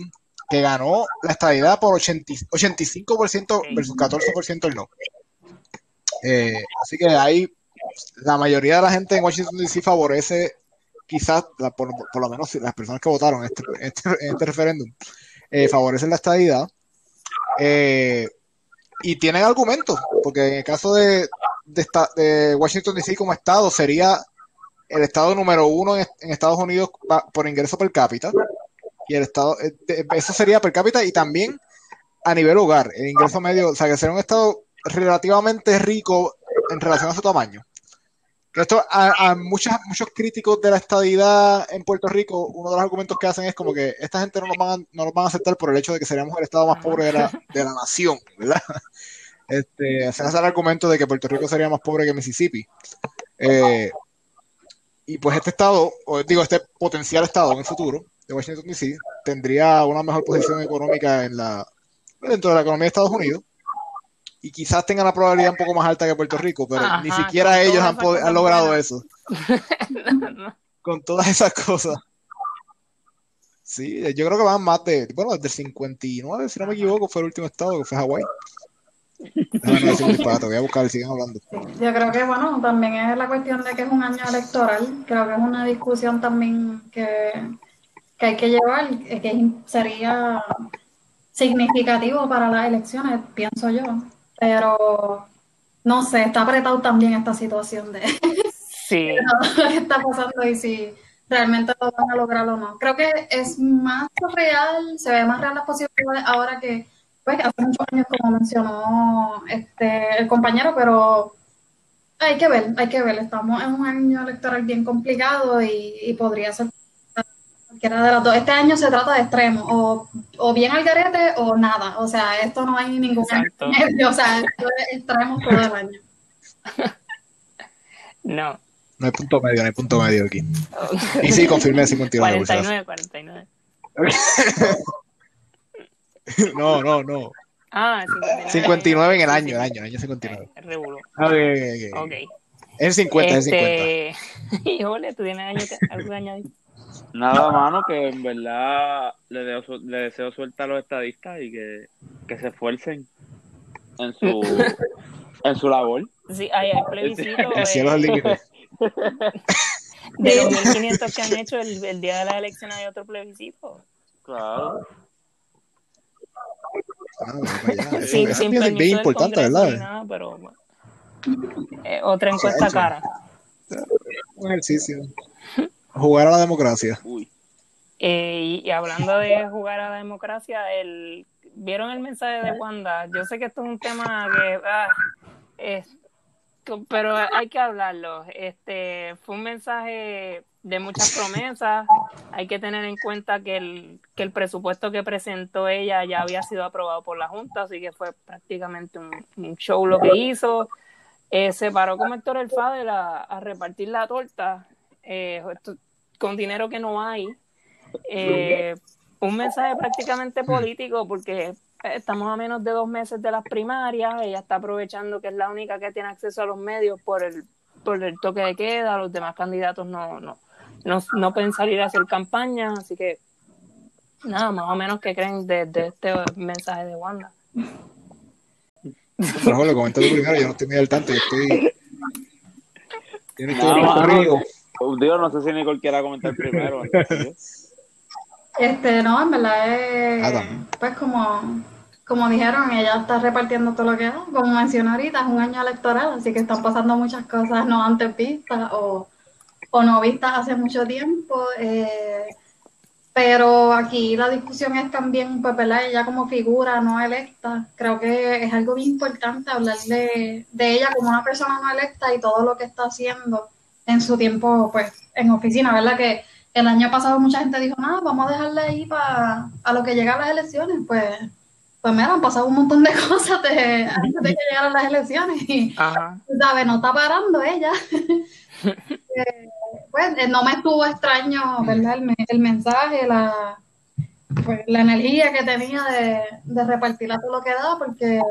[SPEAKER 2] que ganó la estadidad por 80 85% versus 14% el no. Eh, así que ahí la mayoría de la gente en Washington DC favorece, quizás, la- por, por lo menos las personas que votaron en este, en este, en este referéndum, eh, favorecen la estadidad. Eh, y tienen argumentos, porque en el caso de, de, de Washington DC como estado, sería el estado número uno en, en Estados Unidos por ingreso per cápita. Y el estado, eh, eso sería per cápita y también a nivel hogar, el ingreso medio, o sea, que sería un estado relativamente rico en relación a su tamaño. Que esto a, a muchas, muchos críticos de la estadidad en Puerto Rico, uno de los argumentos que hacen es como que esta gente no nos van no nos van a aceptar por el hecho de que seríamos el estado más pobre de la, de la nación, ¿verdad? Este, se hace el argumento de que Puerto Rico sería más pobre que Mississippi. Eh, y pues este estado, o digo, este potencial estado en el futuro de Washington DC, tendría una mejor posición económica en la, dentro de la economía de Estados Unidos y quizás tenga la probabilidad un poco más alta que Puerto Rico, pero
[SPEAKER 3] Ajá,
[SPEAKER 2] ni siquiera ellos han, han logrado eso, con todas esas cosas. Sí, yo creo que van más de, bueno, desde el 59, si no me equivoco, fue el último estado, que fue Hawái. Déjame no decir un disparate, voy a buscar, siguen hablando.
[SPEAKER 4] Yo creo que, bueno, también es la cuestión de que es un año electoral. Creo que es una discusión también que, que hay que llevar, que sería significativo para las elecciones, pienso yo. Pero, no sé, está apretado también esta situación de
[SPEAKER 3] Sí,
[SPEAKER 4] lo que está pasando y si realmente lo van a lograr o no. Creo que es más real, se ve más real las posibilidades ahora que, pues, hace muchos años, como mencionó este, el compañero, pero hay que ver, hay que ver. Estamos en un año electoral bien complicado y, y podría ser cualquiera de las dos. Este año se trata de extremos, o, o bien al garete o nada. O sea, esto no hay ningún
[SPEAKER 3] Exacto.
[SPEAKER 4] medio, o sea, esto es extremos todo el año.
[SPEAKER 3] no.
[SPEAKER 2] No hay punto medio, no hay punto medio aquí. Y sí, confirmé 59. por si acaso.
[SPEAKER 3] 49, 49.
[SPEAKER 2] No, no, no.
[SPEAKER 3] Ah, 59.
[SPEAKER 2] 59 en el año, el año, el año 59.
[SPEAKER 3] Eh, Regulo.
[SPEAKER 2] Ok, ok, ok.
[SPEAKER 3] Ok.
[SPEAKER 2] Es 50, es 50.
[SPEAKER 3] Este, híjole, tú tienes años que- algo que añadir.
[SPEAKER 1] Nada, mano, que en verdad le, deseo le deseo suerte a los estadistas y que, que se esfuercen en su, en su labor.
[SPEAKER 3] Sí, hay, hay plebiscito eh, de los 1500 que han hecho el, el día de las elecciones hay otro plebiscito.
[SPEAKER 1] Claro.
[SPEAKER 2] Ah,
[SPEAKER 3] Sin,
[SPEAKER 2] es bien, importante,
[SPEAKER 3] Congreso
[SPEAKER 2] ¿verdad?
[SPEAKER 3] nada, pero bueno. Eh, otra encuesta cara.
[SPEAKER 2] Un ejercicio. Jugar a la democracia.
[SPEAKER 1] Uy.
[SPEAKER 3] Eh, y, y hablando de jugar a la democracia, el, ¿vieron el mensaje de Wanda? Yo sé que esto es un tema que... ah, es- pero hay que hablarlo. Este Fue un mensaje de muchas promesas. Hay que tener en cuenta que el, que el presupuesto que presentó ella ya había sido aprobado por la Junta, así que fue prácticamente un, un show lo que hizo. Eh, se paró con Héctor El Fadel a, a repartir la torta eh, esto- con dinero que no hay eh, un mensaje prácticamente político porque estamos a menos de dos meses de las primarias, ella está aprovechando que es la única que tiene acceso a los medios por el, por el toque de queda, los demás candidatos no, no, no, no pueden salir a hacer campaña, así que nada, más o menos que creen de, de este mensaje de Wanda.
[SPEAKER 2] Pero Jorge, comenta tú primero, yo no estoy muy al tanto, yo estoy. Yo no estoy
[SPEAKER 1] No,
[SPEAKER 2] corrido.
[SPEAKER 1] Digo, no sé si Nicole quiera comentar primero.
[SPEAKER 4] Este, no, en verdad es, pues como, como dijeron, ella está repartiendo todo lo que da. Como mencioné ahorita, es un año electoral, así que están pasando muchas cosas no antes vistas o, o no vistas hace mucho tiempo. eh, pero aquí la discusión es también, pues, ¿verdad? Ella como figura no electa, creo que es algo bien importante hablar de, de ella como una persona no electa y todo lo que está haciendo en su tiempo, pues, en oficina, ¿verdad? Que el año pasado mucha gente dijo, nada, vamos a dejarle ahí para a lo que llegan las elecciones. Pues, pues mira, han pasado un montón de cosas de, antes de que llegaran las elecciones y,
[SPEAKER 3] Ajá.
[SPEAKER 4] ¿sabes? No está parando ella. Eh, pues eh, no me estuvo extraño, ¿verdad? El mensaje, la, pues, la energía que tenía de, de repartir a todo lo que da, porque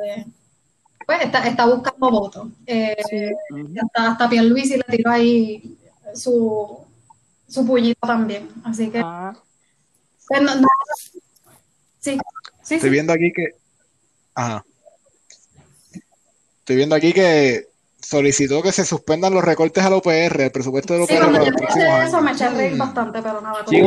[SPEAKER 4] pues está, está buscando votos. Eh, hasta, hasta Pierluisi le tiró ahí su, su puñito también. Así que,
[SPEAKER 3] Ajá.
[SPEAKER 4] pues, no- no- sí, sí,
[SPEAKER 2] Estoy
[SPEAKER 4] sí.
[SPEAKER 2] viendo aquí que. Ajá. Estoy viendo aquí que solicitó que se suspendan los recortes al OPR, el presupuesto del
[SPEAKER 4] Sí,
[SPEAKER 2] OPR
[SPEAKER 4] cuando
[SPEAKER 2] para
[SPEAKER 4] yo eso me eché a reír bastante, pero nada.
[SPEAKER 2] ¿Quién,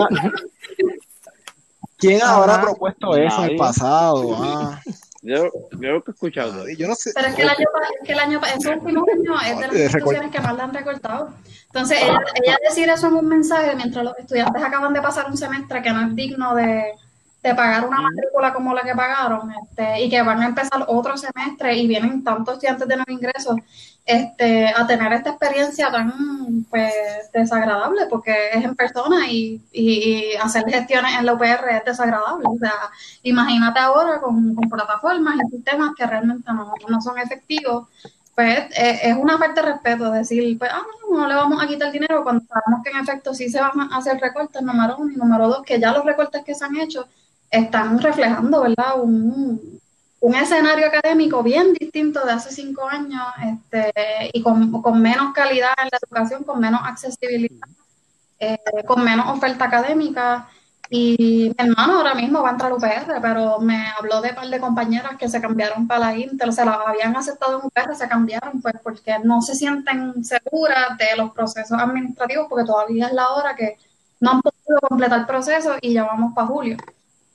[SPEAKER 2] quién habrá propuesto eso en el pasado? Ah,
[SPEAKER 1] Yo, yo creo que he escuchado.
[SPEAKER 2] yo no sé.
[SPEAKER 4] Pero es que el año, pa- es que el año, pa- esos últimos años es de las
[SPEAKER 2] Eh,
[SPEAKER 4] instituciones que más la han recortado. Entonces, ella, ella decir eso en un mensaje mientras los estudiantes acaban de pasar un semestre que no es digno de, de pagar una matrícula como la que pagaron, este, y que van a empezar otro semestre y vienen tantos estudiantes de nuevo ingreso, este, a tener esta experiencia tan pues desagradable, porque es en persona y, y, y hacer gestiones en la UPR es desagradable. O sea, imagínate ahora con, con plataformas y sistemas que realmente no, no son efectivos. Pues eh, es una falta de respeto decir, pues, ah, no, no le vamos a quitar dinero cuando sabemos que en efecto sí se van a hacer recortes, número uno, y número dos, que ya los recortes que se han hecho están reflejando, ¿verdad? Un, un escenario académico bien distinto de hace cinco años este, y con, con menos calidad en la educación, con menos accesibilidad, eh, con menos oferta académica. Y mi hermano ahora mismo va a entrar a UPR, pero me habló de un par de compañeras que se cambiaron para la Intel, se las habían aceptado en UPR, se cambiaron pues porque no se sienten seguras de los procesos administrativos porque todavía es la hora que no han podido completar el proceso y ya vamos para julio.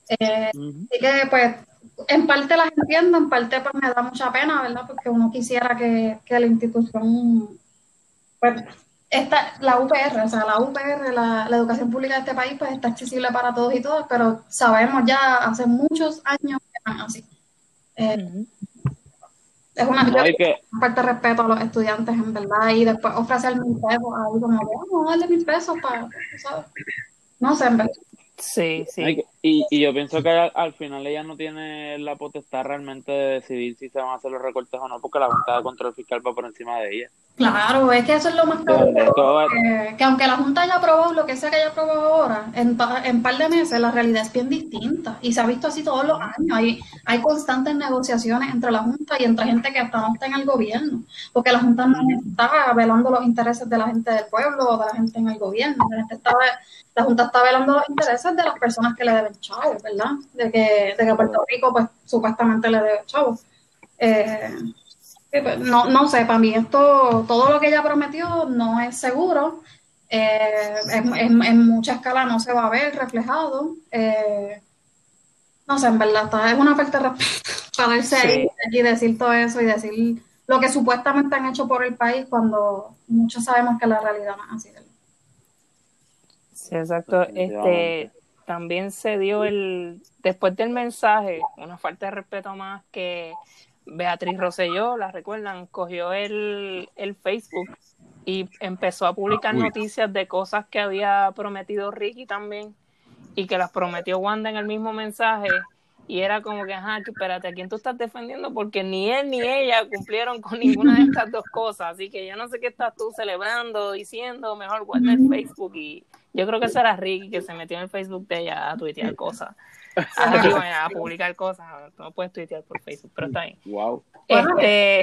[SPEAKER 4] Eh. Así que, pues, en parte las entiendo, en parte pues me da mucha pena, ¿verdad? Porque uno quisiera que, que la institución, pues, esta, la UPR, o sea, la UPR, la, la educación pública de este país, pues está accesible para todos y todas, pero sabemos ya hace muchos años que no es así. Eh, es una
[SPEAKER 1] No hay que,
[SPEAKER 4] falta de respeto a los estudiantes, en verdad, y después ofrecer mil pesos ahí como, vamos a darle mil pesos para, ¿sabes? No sé, en verdad.
[SPEAKER 3] Sí, sí.
[SPEAKER 1] Y, y yo pienso que al, al final ella no tiene la potestad realmente de decidir si se van a hacer los recortes o no, porque la Junta de Control Fiscal va por encima de ella.
[SPEAKER 4] Claro, es que eso es lo más
[SPEAKER 1] todo-
[SPEAKER 4] que, que aunque la Junta haya aprobado lo que sea que haya aprobado ahora, en, pa- en par de meses la realidad es bien distinta y se ha visto así todos los años. Hay, hay constantes negociaciones entre la Junta y entre gente que hasta no está en el gobierno, porque la Junta no está velando los intereses de la gente del pueblo o de la gente en el gobierno. La, gente está, la Junta está velando los intereses de las personas que le deben chavos, ¿verdad? De que, de que Puerto Rico pues supuestamente le debe chavos. Eh, Sí, pues, No, no sé, para mí esto, todo lo que ella prometió no es seguro. Eh, en, en- en mucha escala no se va a ver reflejado. Eh, no sé, en verdad, está- es una falta de respeto pararse ahí y decir todo eso y decir lo que supuestamente han hecho por el país cuando muchos sabemos que la realidad no es así.
[SPEAKER 3] Sí, exacto. Este. También se dio el, después del mensaje, una falta de respeto más que Beatriz Rosselló, la recuerdan, cogió el, el Facebook y empezó a publicar
[SPEAKER 2] Uy.
[SPEAKER 3] noticias de cosas que había prometido Ricky también y que las prometió Wanda en el mismo mensaje. Y era como que, ajá, que espérate, ¿a quién tú estás defendiendo? Porque ni él ni ella cumplieron con ninguna de estas dos cosas. Así que yo no sé qué estás tú celebrando, diciendo, mejor guarda el Facebook. Y yo creo que ese era Ricky que se metió en el Facebook de ella a tuitear cosas. A, digo, a publicar cosas. No puedes tuitear por Facebook, pero está bien.
[SPEAKER 1] Wow.
[SPEAKER 3] Este,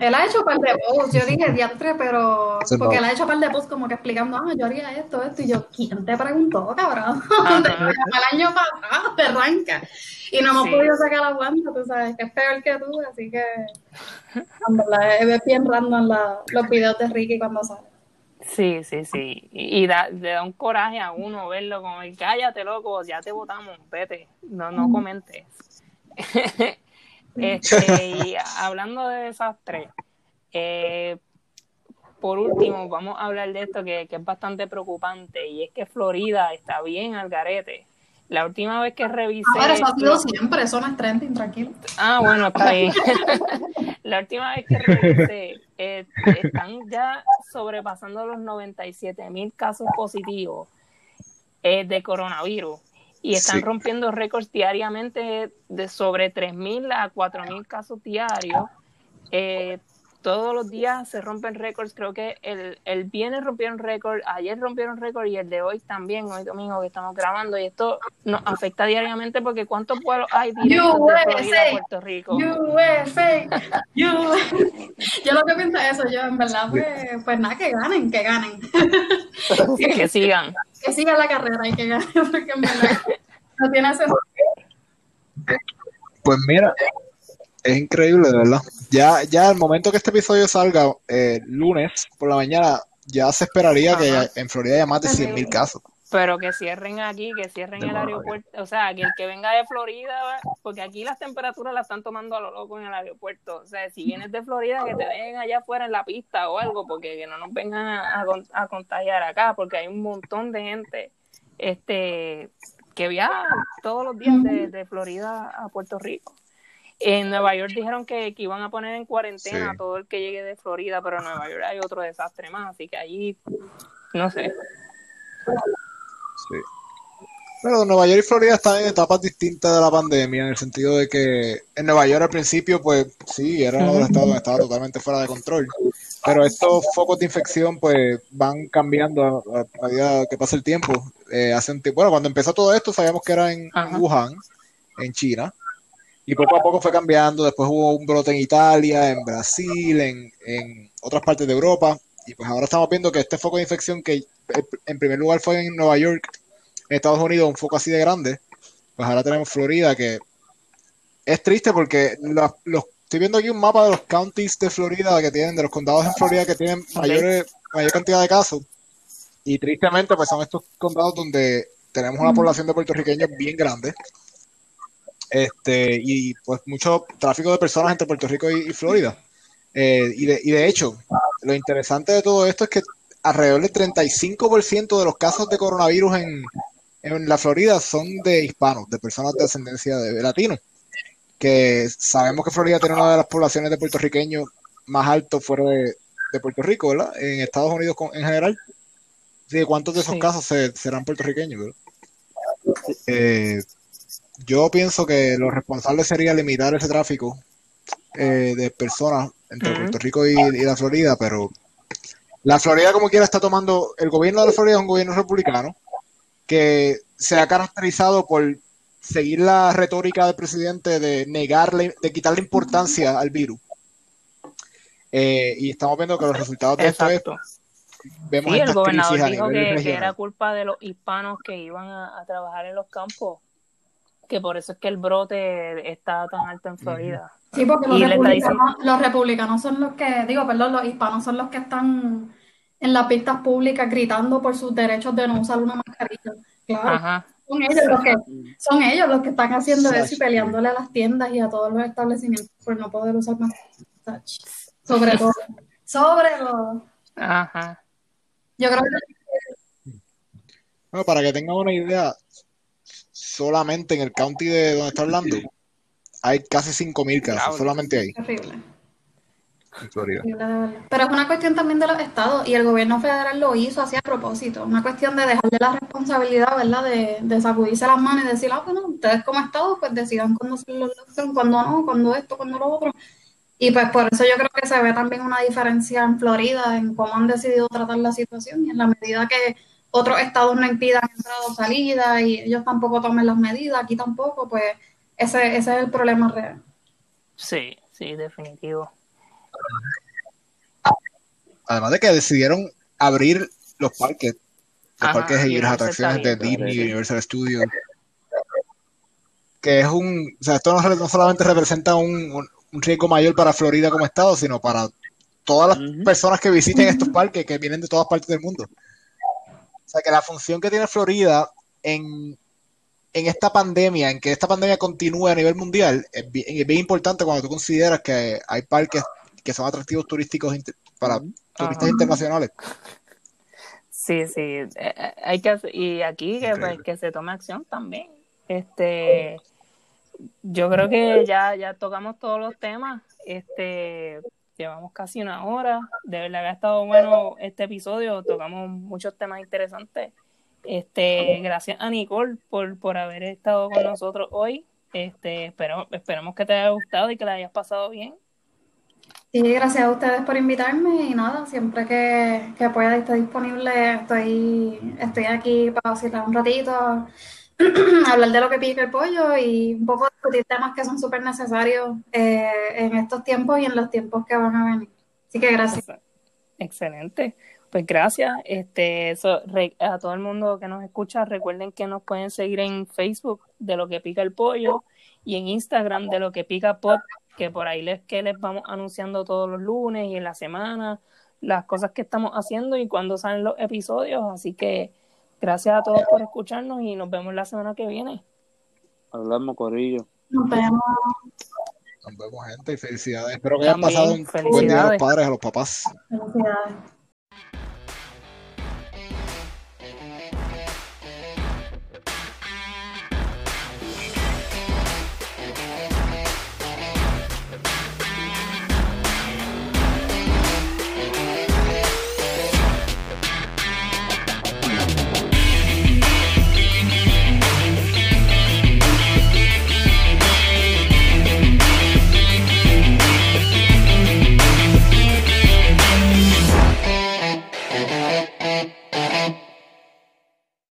[SPEAKER 4] Él ha hecho par de posts, yo dije diantre, pero
[SPEAKER 2] Eso
[SPEAKER 4] porque él ha hecho par de posts como que explicando, ah, yo haría esto, esto, y yo, ¿quién te preguntó, cabrón? El año pasado te arranca. Y no hemos
[SPEAKER 3] Sí.
[SPEAKER 4] podido sacar la guanta, tú sabes, que es peor que tú, así que es bien random la- los videos de Ricky cuando salen.
[SPEAKER 3] Sí, sí, sí. Y, da, le da un coraje a uno verlo como, el, cállate, loco, ya te votamos, vete, no, no comentes. este, y hablando de esas tres, eh, por último, vamos a hablar de esto que, que es bastante preocupante, y es que Florida está bien al garete. La última vez que revisé...
[SPEAKER 4] A ver, eso ha sido siempre, es trending, tranquilo.
[SPEAKER 3] Ah, bueno, está bien. La última vez que revisé, eh, están ya sobrepasando los 97 mil casos positivos eh, de coronavirus y están
[SPEAKER 2] Sí.
[SPEAKER 3] rompiendo récords diariamente de sobre 3 mil a 4 mil casos diarios. Eh, todos los días se rompen récords. Creo que el, el viernes rompieron récord, ayer rompieron récord y el de hoy también, hoy domingo que estamos grabando. Y esto nos afecta diariamente porque ¿cuántos vuelos hay directos de Florida a
[SPEAKER 4] USA.
[SPEAKER 3] Puerto Rico?
[SPEAKER 4] USA, USA. Yo lo que pienso es eso, yo en verdad, pues, pues nada, que ganen, que ganen.
[SPEAKER 3] que sigan.
[SPEAKER 4] que siga la carrera y que gane, porque en verdad no tiene sentido.
[SPEAKER 2] Pues mira, es increíble, de verdad. Ya, ya el momento que este episodio salga, eh, lunes por la mañana, ya se esperaría que en Florida haya más de 100 mil casos.
[SPEAKER 3] Pero que cierren aquí, que cierren
[SPEAKER 2] De
[SPEAKER 3] el aeropuerto. O sea, que el que venga de Florida, porque aquí las temperaturas las están tomando a lo loco en el aeropuerto. O sea, si vienes de Florida, que te dejen allá afuera en la pista o algo, porque que no nos vengan a, a con- a contagiar acá, porque hay un montón de gente este que viaja todos los días de, de Florida a Puerto Rico. En Nueva York dijeron que, que iban a poner en cuarentena
[SPEAKER 2] Sí.
[SPEAKER 3] a todo el que llegue de Florida, pero en Nueva York hay otro desastre más, así que allí, no sé.
[SPEAKER 2] Sí. Pero Nueva York y Florida están en etapas distintas de la pandemia, en el sentido de que en Nueva York al principio, pues sí, era uno de los estados donde estaba totalmente fuera de control. Pero estos focos de infección, pues van cambiando a, a medida que pasa el tiempo. Eh, hace un tiempo, bueno, cuando empezó todo esto, sabíamos que era en
[SPEAKER 3] Ajá.
[SPEAKER 2] Wuhan, en China. Y poco a poco fue cambiando. Después hubo un brote en Italia, en Brasil, en, en otras partes de Europa. Y pues ahora estamos viendo que este foco de infección, que en primer lugar fue en Nueva York, en Estados Unidos, un foco así de grande, pues ahora tenemos Florida, que es triste porque los, los- estoy viendo aquí un mapa de los counties de Florida que tienen, de los condados en Florida que tienen mayores, mayor cantidad de casos. Y tristemente, pues son estos condados donde tenemos una población de puertorriqueños bien grande. Este, y pues mucho tráfico de personas entre Puerto Rico y, y Florida. Eh, y, de, y de hecho, lo interesante de todo esto es que alrededor del 35% de los casos de coronavirus en, en la Florida son de hispanos, de personas de ascendencia de, de latinos. Que sabemos que Florida tiene una de las poblaciones de puertorriqueños más altos fuera de, de Puerto Rico, ¿verdad? En Estados Unidos con- en general. Sí, ¿Cuántos de esos
[SPEAKER 3] Sí.
[SPEAKER 2] casos se- serán puertorriqueños, verdad? Eh, yo pienso que lo responsable sería limitar ese tráfico eh, de personas entre. Puerto Rico y, y la Florida, pero la Florida como quiera está tomando, el gobierno de la Florida es un gobierno republicano que se ha caracterizado por seguir la retórica del presidente de negarle, de quitarle importancia al virus. Eh, y estamos viendo que los resultados de esto es, vemos
[SPEAKER 3] Sí, el gobernador dijo que, era culpa de los hispanos que iban a, a trabajar en los campos, que por eso es que el brote está tan alto en Florida.
[SPEAKER 4] Sí, porque los republicanos, los republicanos son los que, digo, perdón, los hispanos son los que están en las pistas públicas gritando por sus derechos de no usar una mascarilla. Claro,
[SPEAKER 3] Ajá.
[SPEAKER 4] son ellos los que, son ellos los que están haciendo eso y peleándole a las tiendas y a todos los establecimientos por no poder usar mascarillas. Sobre todo. Sobre todo.
[SPEAKER 3] Ajá.
[SPEAKER 4] Yo creo que
[SPEAKER 2] Bueno, para que tengan una idea, solamente en el county de donde está hablando hay casi 5.000 casos, solamente ahí,
[SPEAKER 4] terrible.
[SPEAKER 2] en Florida.
[SPEAKER 4] Horrible, de verdad. Pero es una cuestión también de los estados y el gobierno federal lo hizo así a propósito. Una cuestión de dejarle la responsabilidad, ¿verdad? De, de sacudirse las manos y decir, ah, bueno, ustedes como estados pues decidan cuándo hacer los lockdown, cuándo no, cuándo esto, cuándo lo otro. Y pues por eso yo creo que se ve también una diferencia en Florida en cómo han decidido tratar la situación y en la medida que otros estados no impidan entrada o salida y ellos tampoco tomen las medidas, aquí tampoco, pues ese, ese es el problema real.
[SPEAKER 3] Sí, sí, definitivo.
[SPEAKER 2] Además de que decidieron abrir los parques, los
[SPEAKER 3] Ajá,
[SPEAKER 2] parques y las atracciones de Disney, Universal Studios, que es un, o sea, esto no, no solamente representa un, un- un riesgo mayor para Florida como estado, sino para todas las personas que visiten estos parques, que vienen de todas partes del mundo. O sea, que la función que tiene Florida en, en esta pandemia, en que esta pandemia continúe a nivel mundial, es bien, es bien importante cuando tú consideras que hay parques que son atractivos turísticos para turistas
[SPEAKER 3] Ajá.
[SPEAKER 2] internacionales.
[SPEAKER 3] Sí, sí, eh, eh, hay que y aquí que, pues, que se tome acción también. Este, yo creo que ya, ya tocamos todos los temas. Este, llevamos casi una hora. De verdad que ha estado bueno este episodio. Tocamos muchos temas interesantes. Este, gracias a Nicole por, por haber estado con nosotros hoy. Este, espero, esperamos que te haya gustado y que la hayas pasado bien.
[SPEAKER 4] Sí, gracias a ustedes por invitarme y nada, siempre que, que pueda y esté disponible, estoy, estoy aquí para vacilar un ratito, hablar de lo que pica el pollo y un poco discutir temas que son súper necesarios eh, en estos tiempos y en los tiempos que van a venir. Así que gracias.
[SPEAKER 3] Excelente. Pues gracias. Este, a todo el mundo que nos escucha, recuerden que nos pueden seguir en Facebook de lo que pica el pollo y en Instagram de lo que pica pod, que por ahí les que les vamos anunciando todos los lunes y en la semana las cosas que estamos haciendo y cuando salen los episodios. Así que gracias a todos por escucharnos y nos vemos la semana que viene.
[SPEAKER 1] Hablamos, Corillo.
[SPEAKER 4] Nos vemos.
[SPEAKER 2] Nos vemos, gente, y felicidades. Espero que hayan pasado un buen día a los padres, a los papás.
[SPEAKER 4] Felicidades.